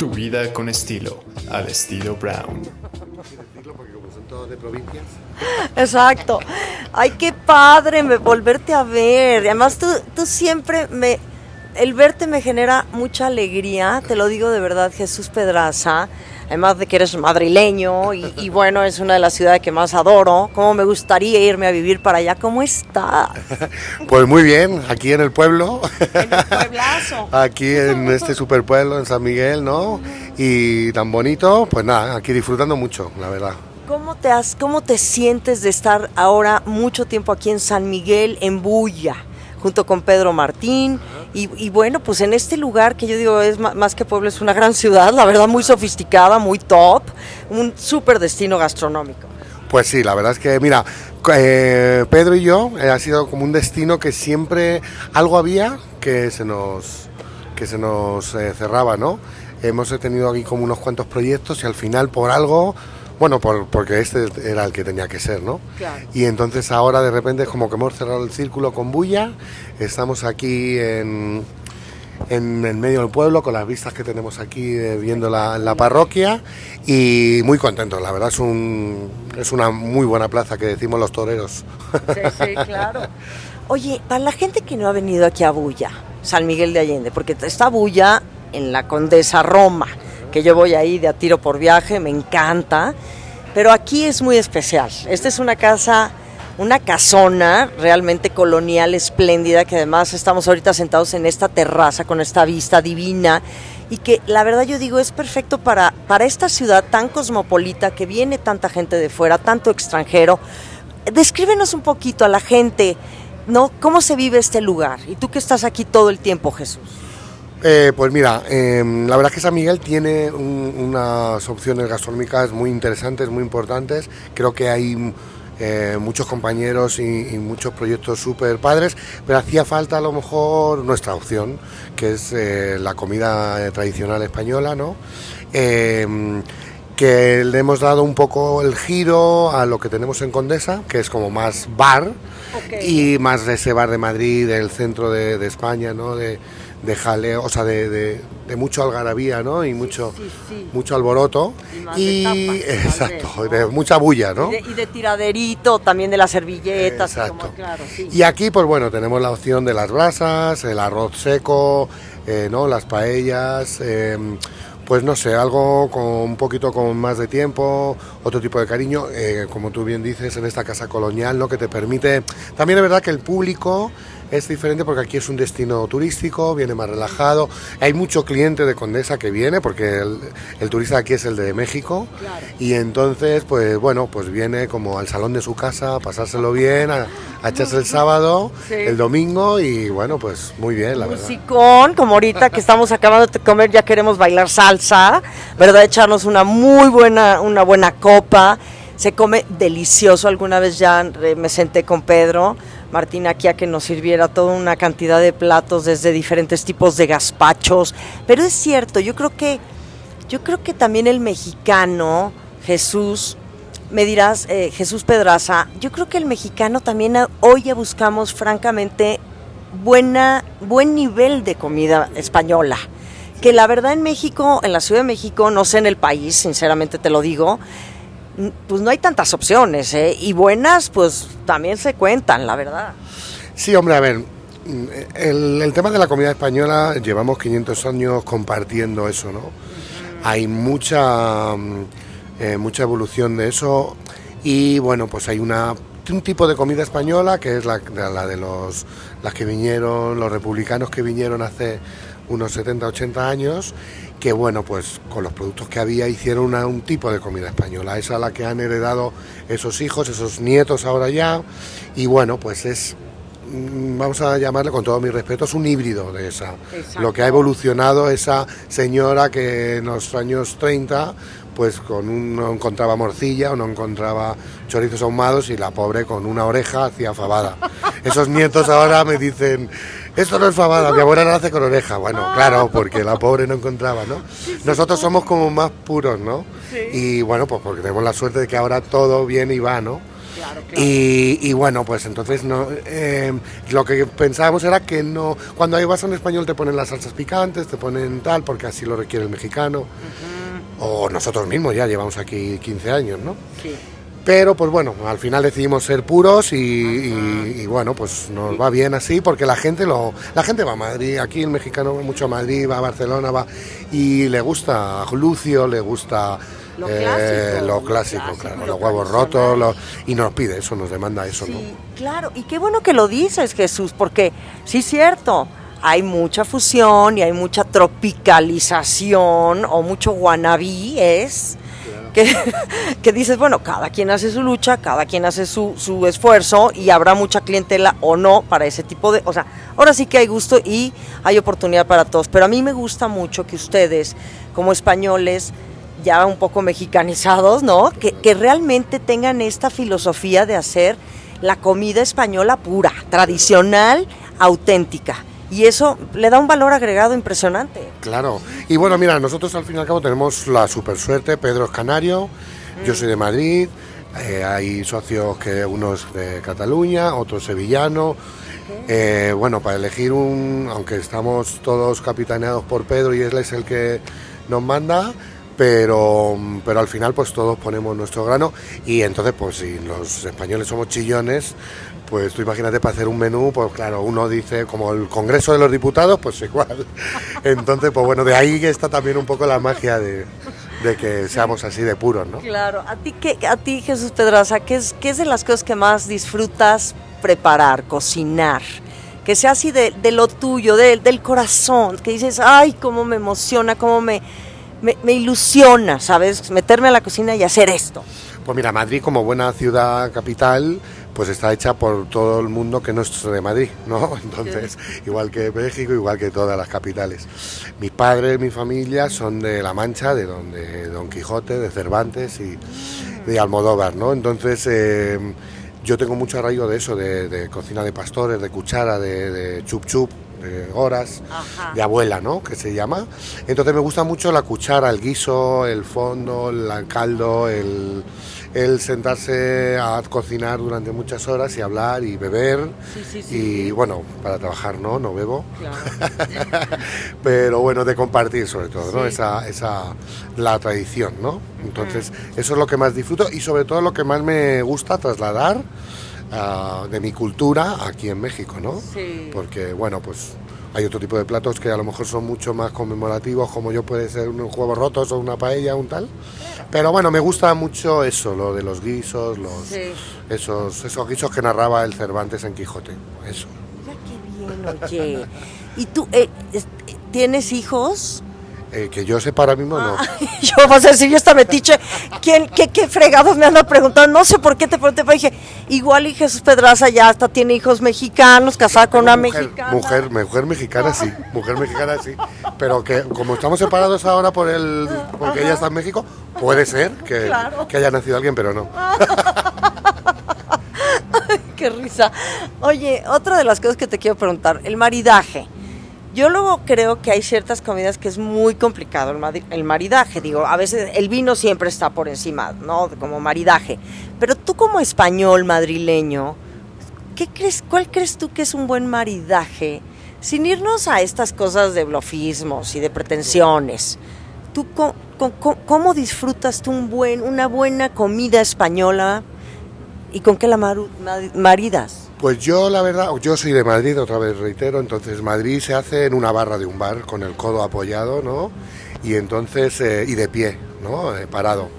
Tu vida con estilo, al estilo Brown. de provincias. Exacto. Ay, qué padre volverte a ver. Además, tú, tú siempre me... El verte me genera mucha alegría, te lo digo de verdad, Jesús Pedraza. Además de que eres madrileño y, y bueno, es una de las ciudades que más adoro. ¿Cómo me gustaría irme a vivir para allá? ¿Cómo estás? Pues muy bien, aquí en el pueblo. En el pueblazo. Aquí en este superpueblo, en San Miguel, ¿no? Y tan bonito, pues nada, aquí disfrutando mucho, la verdad. ¿Cómo te, has, ¿Cómo te sientes de estar ahora mucho tiempo aquí en San Miguel, en Bulla, junto con Pedro Martín? Y, bueno, pues en este lugar que yo digo es más que pueblo, es una gran ciudad, la verdad muy sofisticada, muy top, un súper destino gastronómico. Pues sí, la verdad es que, mira, eh, Pedro y yo eh, ha sido como un destino que siempre algo había que se nos, que se nos eh, cerraba, ¿no? Hemos tenido aquí como unos cuantos proyectos y al final por algo, bueno, por, porque este era el que tenía que ser, ¿no? Claro. Y entonces ahora de repente es como que hemos cerrado el círculo con Bulla, estamos aquí en, en medio del pueblo con las vistas que tenemos aquí eh, viendo la, la parroquia y muy contentos, la verdad es, un, es una muy buena plaza que decimos los toreros. Sí, sí, claro. Oye, para la gente que no ha venido aquí a Bulla, San Miguel de Allende, porque está Bulla en la Condesa Roma, que yo voy ahí de a tiro por viaje, me encanta, pero aquí es muy especial. Esta es una casa, una casona realmente colonial, espléndida, que además estamos ahorita sentados en esta terraza con esta vista divina y que la verdad yo digo es perfecto para, para esta ciudad tan cosmopolita que viene tanta gente de fuera, tanto extranjero. Descríbenos un poquito a la gente, ¿no? ¿Cómo se vive este lugar? Y tú que estás aquí todo el tiempo, Jesús. Eh, pues mira, eh, la verdad es que San Miguel tiene un- unas opciones gastronómicas muy interesantes, muy importantes. Creo que hay eh, muchos compañeros y, y muchos proyectos súper padres, pero hacía falta a lo mejor nuestra opción, que es eh, la comida tradicional española, ¿no? Eh, que le hemos dado un poco el giro a lo que tenemos en Condesa, que es como más bar, y más de ese bar de Madrid, del centro de, de España, ¿no? De, de jaleo, o sea, de, de- de mucho algarabía, ¿no? Y mucho, mucho alboroto. Y tapas, vez, exacto, ¿no? de mucha bulla, ¿no? Y, de, y de tiraderito, también de las servilletas. Exacto. como- claro, sí. Y aquí, pues bueno, tenemos la opción de las brasas, el arroz seco, eh, ¿no? Las paellas, eh, pues no sé, algo con un poquito con más de tiempo, otro tipo de cariño, eh, como tú bien dices, en esta casa colonial, ¿no? Que te permite... También es verdad que el público es diferente porque aquí es un destino turístico, viene más relajado. Hay mucho cliente de Condesa que viene porque el, el turista aquí es el de México y entonces pues bueno, pues viene como al salón de su casa a pasárselo bien, a, a echarse el sábado, Sí. el domingo y bueno, pues muy bien, la verdad. musicón, como ahorita que estamos acabando de comer, ya queremos bailar salsa, ¿verdad? Echarnos una muy buena, una buena copa. Se come delicioso. Alguna vez ya me senté con Pedro Martín aquí a que nos sirviera toda una cantidad de platos desde diferentes tipos de gazpachos. Pero es cierto, yo creo que, yo creo que también el mexicano, Jesús, me dirás, eh, Jesús Pedraza, yo creo que el mexicano también a- hoy ya buscamos francamente buena, buen nivel de comida española. Que la verdad en México, en la Ciudad de México, no sé en el país, sinceramente te lo digo, pues no hay tantas opciones, ¿eh? Y buenas, pues también se cuentan, la verdad. Sí, hombre, a ver, el, el tema de la comida española, llevamos 500 años compartiendo eso, ¿no? Hay mucha, mm, eh, mucha evolución de eso y bueno, pues hay una un tipo de comida española que es la, la de los las que vinieron, los republicanos que vinieron hace unos 70, 80 años, que bueno, pues con los productos que había hicieron una- un tipo de comida española, esa es la que han heredado esos hijos, esos nietos ahora ya, y bueno, pues es mm, vamos a llamarle con todo mi respeto, es un híbrido de esa. Exacto. Lo que ha evolucionado esa señora que en los años 30, pues con un, no encontraba morcilla o no encontraba chorizos ahumados y la pobre con una oreja hacía fabada. Esos nietos ahora me dicen, esto no es fabada, mi abuela la hace con oreja. Bueno, claro, porque la pobre no encontraba, ¿no? Nosotros somos como más puros, ¿no? Y bueno, pues porque tenemos la suerte de que ahora todo viene y va, ¿no? Y, y bueno, pues entonces no, eh, lo que pensábamos era que no, cuando hay vas a un español te ponen las salsas picantes, te ponen tal, porque así lo requiere el mexicano. O nosotros mismos ya llevamos aquí 15 años, ¿no? Sí. Pero pues bueno, al final decidimos ser puros y, y- y, bueno, pues nos va bien así porque la gente lo la gente va a Madrid, aquí el mexicano va mucho a Madrid, va a Barcelona, va y le gusta a Lucio, le gusta Lo eh, clásico, lo lo clásico, clásico, claro, lo los huevos rotos lo- y nos pide eso, nos demanda eso, ¿no? Sí, claro, y qué bueno que lo dices, Jesús, porque sí es cierto, hay mucha fusión y hay mucha tropicalización o mucho wannabe es. Que, que dices, bueno, cada quien hace su lucha, cada quien hace su, su esfuerzo y habrá mucha clientela o no para ese tipo de... O sea, ahora sí que hay gusto y hay oportunidad para todos, pero a mí me gusta mucho que ustedes, como españoles, ya un poco mexicanizados, ¿no? Que, que realmente tengan esta filosofía de hacer la comida española pura, tradicional, auténtica. Y eso le da un valor agregado impresionante. Claro. Y bueno, mira, nosotros al fin y al cabo tenemos la super suerte. Pedro es canario, yo soy de Madrid. eh, hay socios que uno es de Cataluña, otro sevillano. Eh, bueno, para elegir un, aunque estamos todos capitaneados por Pedro y él es el que nos manda, pero, pero al final pues todos ponemos nuestro grano y entonces pues si los españoles somos chillones, pues tú imagínate para hacer un menú, pues claro, uno dice como el Congreso de los Diputados, pues igual. Entonces, pues bueno, de ahí que está también un poco la magia de, de que seamos así de puros, ¿no? Claro, a ti, qué, a ti Jesús Pedraza, ¿qué es, ¿qué es de las cosas que más disfrutas preparar, cocinar? Que sea así de, de lo tuyo, de- del corazón, que dices, ay, cómo me emociona, cómo me, me, me ilusiona, ¿sabes? Meterme a la cocina y hacer esto. Pues mira, Madrid como buena ciudad capital, pues está hecha por todo el mundo que no es de Madrid, ¿no? Entonces, igual que México, igual que todas las capitales. Mis padres, mi familia son de La Mancha, de donde Don Quijote, de Cervantes y de Almodóvar, ¿no? Entonces, eh, yo tengo mucho arraigo de eso, de, de cocina de pastores, de cuchara, de, de chup chup, de horas, Ajá. de abuela, ¿no? Que se llama. Entonces me gusta mucho la cuchara, el guiso, el fondo, el caldo, el, el sentarse a cocinar durante muchas horas y hablar y beber. Sí, sí, sí. Y bueno, para trabajar no, no bebo. Pero bueno, de compartir sobre todo, ¿no? Esa, esa, la tradición, ¿no? Entonces, Mm. eso es lo que más disfruto y sobre todo lo que más me gusta trasladar ah, de mi cultura aquí en México, ¿no? Sí. Porque, bueno, pues hay otro tipo de platos que a lo mejor son mucho más conmemorativos, como yo puede ser unos huevos rotos o una paella, un tal. Pero bueno, me gusta mucho eso, lo de los guisos, los, Sí. esos, esos guisos que narraba el Cervantes en Quijote. Eso. Mira qué bien, oye. ¿Y tú eh, es- tienes hijos? Eh, que yo sepa ahora mismo no. Yo vas a decir, yo esta metiche, ¿quién, qué, qué fregados me anda preguntando? No sé por qué te pregunté, pero dije, igual y Jesús Pedraza ya hasta tiene hijos mexicanos, casada con una mujer, mexicana. Mujer, mujer mexicana sí, mujer mexicana sí. Pero que como estamos separados ahora por el, porque ella está en México, puede ser que, Claro. que haya nacido alguien, pero no. Qué risa. Oye, otra de las cosas que te quiero preguntar, el maridaje. Yo luego creo que hay ciertas comidas que es muy complicado el, mari- el maridaje. Digo, a veces el vino siempre está por encima, ¿no? Como maridaje. Pero tú como español madrileño, ¿qué crees, ¿cuál crees tú que es un buen maridaje? Sin irnos a estas cosas de blofismos y de pretensiones. ¿Tú co- co- co- cómo disfrutas tú un buen, una buena comida española y con qué la maridas? Pues yo la verdad, yo soy de Madrid, otra vez reitero, entonces Madrid se hace en una barra de un bar con el codo apoyado, ¿no? Y entonces, eh, y de pie, ¿no? Eh, parado.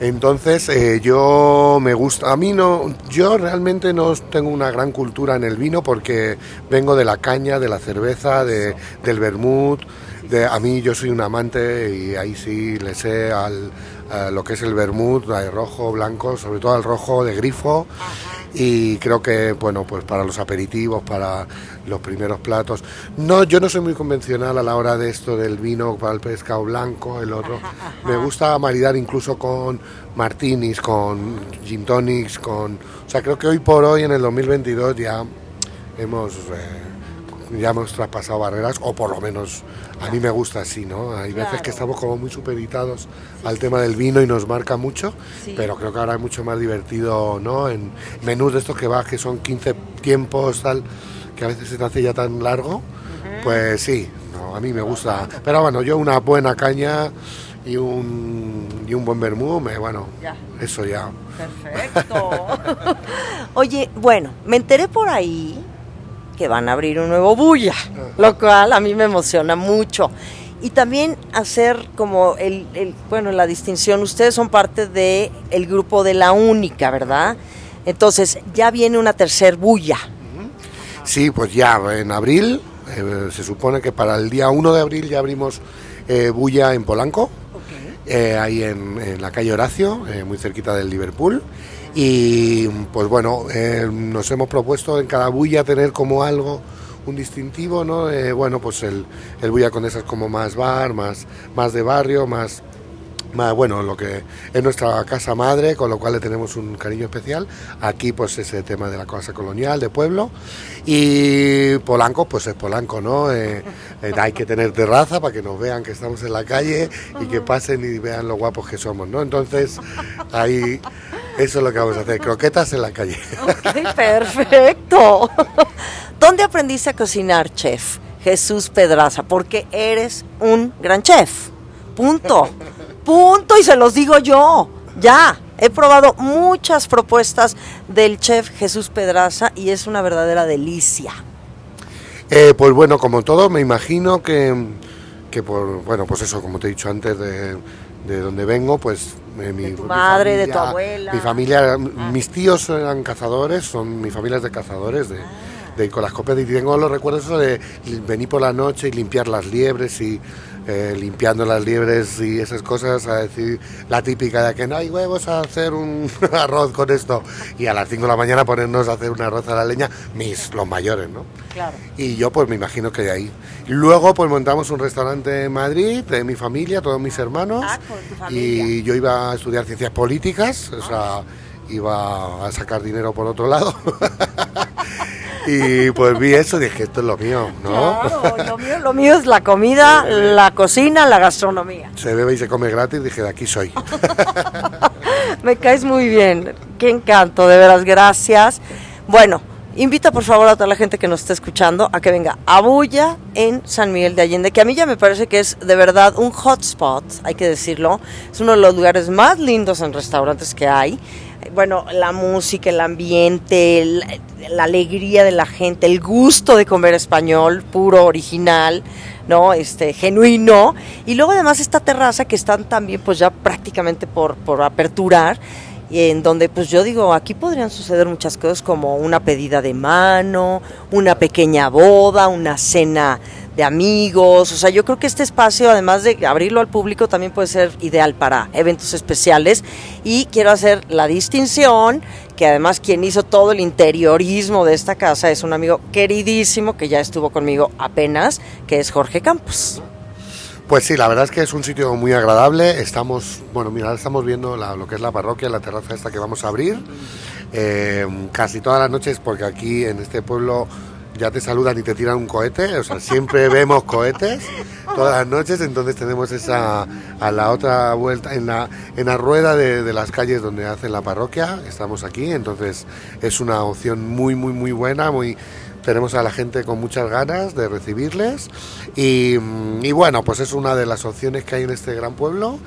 Entonces eh, yo me gusta, a mí no, yo realmente no tengo una gran cultura en el vino porque vengo de la caña, de la cerveza, de, del vermut, de, a mí yo soy un amante y ahí sí le sé al, a lo que es el vermut, al rojo, blanco, sobre todo al rojo de grifo y creo que bueno pues para los aperitivos para los primeros platos. No yo no soy muy convencional a la hora de esto del vino para el pescado blanco el otro. Me gusta maridar incluso con martinis con gin tonics con o sea creo que hoy por hoy en el 2022 ya hemos eh, ya hemos traspasado barreras, o por lo menos a mí me gusta así, ¿no? Hay veces que estamos como muy supeditados al tema del vino y nos marca mucho, pero creo que ahora es mucho más divertido, ¿no? En menús de estos que vas, que son 15 tiempos, tal, que a veces se te hace ya tan largo, pues sí, no, a mí me gusta. Pero bueno, yo una buena caña y un, y un buen vermú, me, bueno, eso ya. Perfecto. Oye, bueno, me enteré por ahí que van a abrir un nuevo bulla, lo cual a mí me emociona mucho. Y también hacer como el, el bueno, la distinción, ustedes son parte del el grupo de la única, ¿verdad? Entonces, ya viene una tercer bulla. Sí, pues ya en abril, eh, se supone que para el día 1 de abril ya abrimos eh, bulla en Polanco, eh, ahí en, la calle Horacio, eh, muy cerquita del Liverpool. Y pues bueno, eh, nos hemos propuesto en cada bulla tener como algo, un distintivo, ¿no? bueno, pues el, el bulla con esas como más bar, más, más de barrio, más bueno, lo que es nuestra casa madre, con lo cual le tenemos un cariño especial. Aquí pues ese tema de la casa colonial, de pueblo. Y Polanco, pues es Polanco, ¿no? Eh, eh, hay que tener terraza para que nos vean que estamos en la calle y que pasen y vean lo guapos que somos, ¿no? Entonces, ahí eso es lo que vamos a hacer, croquetas en la calle. perfecto. ¿Dónde aprendiste a cocinar, chef? Jesús Pedraza, porque eres un gran chef. Punto. Punto y se los digo yo. Ya. He probado muchas propuestas del chef Jesús Pedraza y es una verdadera delicia. Eh, pues bueno, como todo, me imagino que, que por, bueno, pues eso, como te he dicho antes de, de donde vengo, pues eh, mi, de tu madre, de tu abuela. Mi familia, ah. mis tíos eran cazadores, son mi familia es de cazadores, de, de con las copias y tengo los recuerdos de venir por la noche y limpiar las liebres y eh, limpiando las liebres y esas cosas, a decir la típica de que no hay huevos a hacer un arroz con esto y a las 5 de la mañana ponernos a hacer un arroz a la leña, mis los mayores, ¿no? Claro. Y yo pues me imagino que de ahí. Luego pues montamos un restaurante en Madrid de mi familia, todos mis hermanos. Ah, y yo iba a estudiar ciencias políticas, o sea, iba a sacar dinero por otro lado. Y pues vi eso y dije, esto es lo mío, ¿no? Claro, lo mío, es la comida, la cocina, la gastronomía. Se bebe y se come gratis, dije, de aquí soy. Me caes muy bien, qué encanto, de veras, gracias. Bueno, invita por favor a toda la gente que nos está escuchando a que venga a Bulla en San Miguel de Allende, que a mí ya me parece que es de verdad un hotspot, hay que decirlo. Es uno de los lugares más lindos en restaurantes que hay bueno, la música, el ambiente, la, alegría de la gente, el gusto de comer español, puro, original, ¿no? Este, genuino. Y luego además esta terraza que están también pues ya prácticamente por, por aperturar, en donde pues yo digo, aquí podrían suceder muchas cosas como una pedida de mano, una pequeña boda, una cena de amigos. O sea, yo creo que este espacio, además de abrirlo al público, también puede ser ideal para eventos especiales. Y quiero hacer la distinción que además quien hizo todo el interiorismo de esta casa es un amigo queridísimo que ya estuvo conmigo apenas, que es Jorge Campos. Pues sí, la verdad es que es un sitio muy agradable. Estamos, bueno, mira, estamos viendo lo que es la parroquia, la terraza esta que vamos a abrir. Eh, casi todas las noches, porque aquí en este pueblo ya te saludan y te tiran un cohete, o sea, siempre vemos cohetes todas las noches, entonces tenemos esa a la otra vuelta, en la, en la rueda de, las calles donde hacen la parroquia, estamos aquí, entonces es una opción muy, muy, muy buena, muy tenemos a la gente con muchas ganas de recibirles y, bueno, pues es una de las opciones que hay en este gran pueblo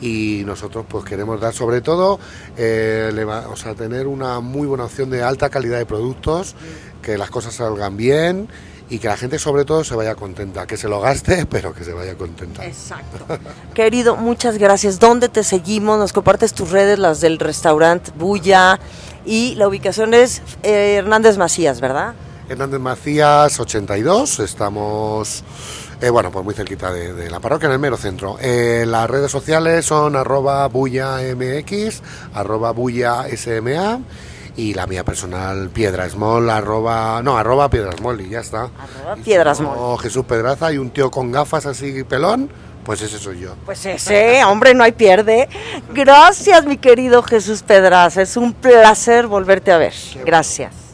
y nosotros pues queremos dar sobre todo, eh, o sea, tener una muy buena opción de alta calidad de productos que las cosas salgan bien y que la gente sobre todo se vaya contenta, que se lo gaste, pero que se vaya contenta. Exacto. Querido, muchas gracias. ¿Dónde te seguimos? Nos compartes tus redes, las del restaurante Bulla y la ubicación es eh, Hernández Macías, ¿verdad? Hernández Macías 82, estamos eh, bueno, pues muy cerquita de, la parroquia, en el mero centro. Eh, las redes sociales son arroba bulla mx, arroba bulla sma y la mía personal Piedra Small, arroba, no, arroba Piedra Small y ya está. Arroba Piedra Small. O Jesús Pedraza y un tío con gafas así pelón, pues ese soy yo. Pues ese, hombre, no hay pierde. Gracias, mi querido Jesús Pedraza, es un placer volverte a ver. Gracias.